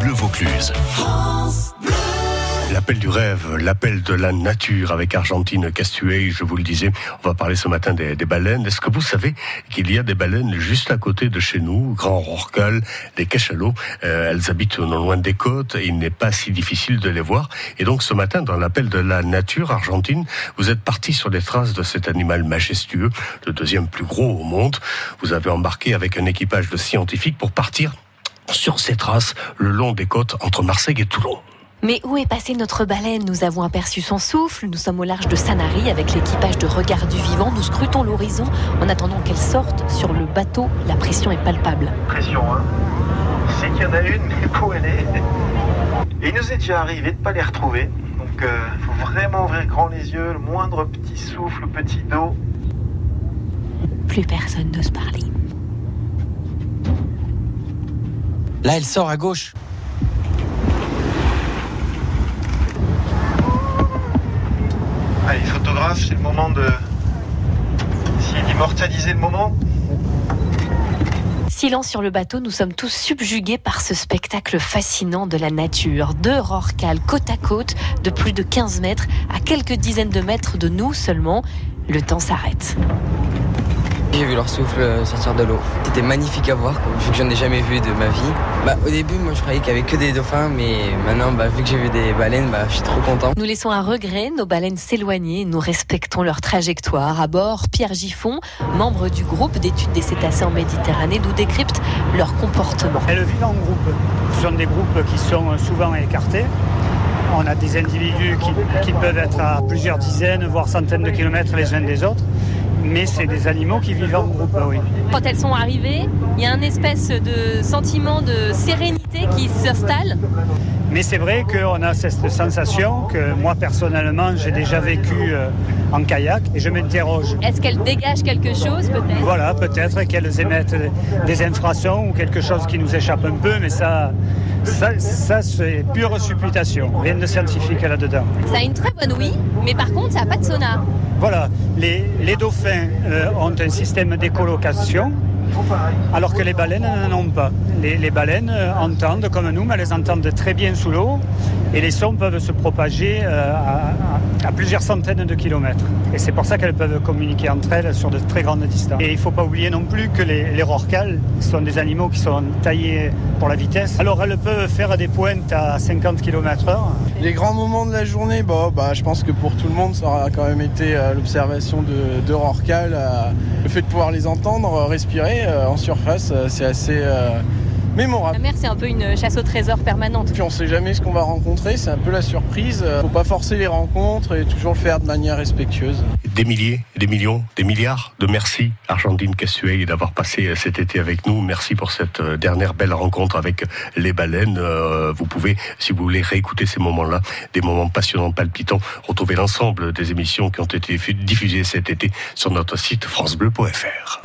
Bleu Vaucluse. L'appel du rêve, l'appel de la nature avec Argentine Castuet, je vous le disais, on va parler ce matin des, baleines. Est-ce que vous savez qu'il y a des baleines juste à côté de chez nous, Grand Rorcal, des cachalots? Euh, Elles habitent non loin des côtes il n'est pas si difficile de les voir. Et donc ce matin, dans l'appel de la nature argentine, vous êtes parti sur les traces de cet animal majestueux, le deuxième plus gros au monde. Vous avez embarqué avec un équipage de scientifiques pour partir sur ces traces le long des côtes entre Marseille et Toulon. Mais où est passée notre baleine? Nous avons aperçu son souffle. Nous sommes au large de Sanary avec l'équipage de Regard du Vivant. Nous scrutons l'horizon en attendant qu'elle sorte sur le bateau. La pression est palpable. Pression, hein C'est qu'il y en a une, mais où elle est? Et il nous est déjà arrivé de ne pas les retrouver. Donc il euh, faut vraiment ouvrir grand les yeux. Le moindre petit souffle, petit dos. Plus personne n'ose parler. Là, elle sort à gauche. Allez, photographe, c'est le moment de. d'immortaliser le moment. Silence sur le bateau, nous sommes tous subjugués par ce spectacle fascinant de la nature. Deux rorcales côte à côte de plus de 15 mètres, à quelques dizaines de mètres de nous seulement. Le temps s'arrête. J'ai vu leur souffle euh, sortir de l'eau. C'était magnifique à voir, vu que j'en ai jamais vu de ma vie. Bah, au début, moi, je croyais qu'il n'y avait que des dauphins, mais maintenant, bah, vu que j'ai vu des baleines, bah, je suis trop content. Nous laissons à regret nos baleines s'éloigner. Nous respectons leur trajectoire. À bord, Pierre Giffon, membre du groupe d'études des cétacés en Méditerranée, nous décrypte leur comportement. Elles vivent en groupe. Ce sont des groupes qui sont souvent écartés. On a des individus qui peuvent être à plusieurs dizaines, voire centaines de kilomètres les uns des autres mais c'est des animaux qui vivent en groupe, oui. Quand elles sont arrivées, il y a un espèce de sentiment de sérénité qui s'installe. Mais c'est vrai qu'on a cette sensation que moi personnellement j'ai déjà vécu euh, en kayak et je m'interroge. Est-ce qu'elles dégagent quelque chose peut-être? Voilà, peut-être qu'elles émettent des infrasons ou quelque chose qui nous échappe un peu, mais ça, ça, c'est pure supputation, rien de scientifique là-dedans. Ça a une très bonne ouïe, mais par contre ça n'a pas de sonar. Voilà, les, dauphins euh, ont un système d'écolocation alors que les baleines n'en ont pas. Les, baleines euh, entendent comme nous, mais elles entendent très bien sous l'eau et les sons peuvent se propager euh, à, plusieurs centaines de kilomètres. Et c'est pour ça qu'elles peuvent communiquer entre elles sur de très grandes distances. Et il ne faut pas oublier non plus que les, les rorquals sont des animaux qui sont taillés pour la vitesse. Alors elles peuvent faire des pointes à 50 km/h. Les grands moments de la journée, bah, je pense que pour tout le monde, ça aura quand même été euh, l'observation de, de le fait de pouvoir les entendre respirer euh, en surface, euh, c'est assez euh, mémorable. La mer, c'est un peu une chasse au trésor permanente. Puis on sait jamais ce qu'on va rencontrer, c'est un peu la surprise. Faut pas forcer les rencontres et toujours le faire de manière respectueuse. Des milliers, des millions, des milliards de merci Argentine Cassuet d'avoir passé cet été avec nous. Merci pour cette dernière belle rencontre avec les baleines. Vous pouvez, si vous voulez réécouter ces moments-là, des moments passionnants, palpitants, retrouver l'ensemble des émissions qui ont été diffusées cet été sur notre site francebleu.fr.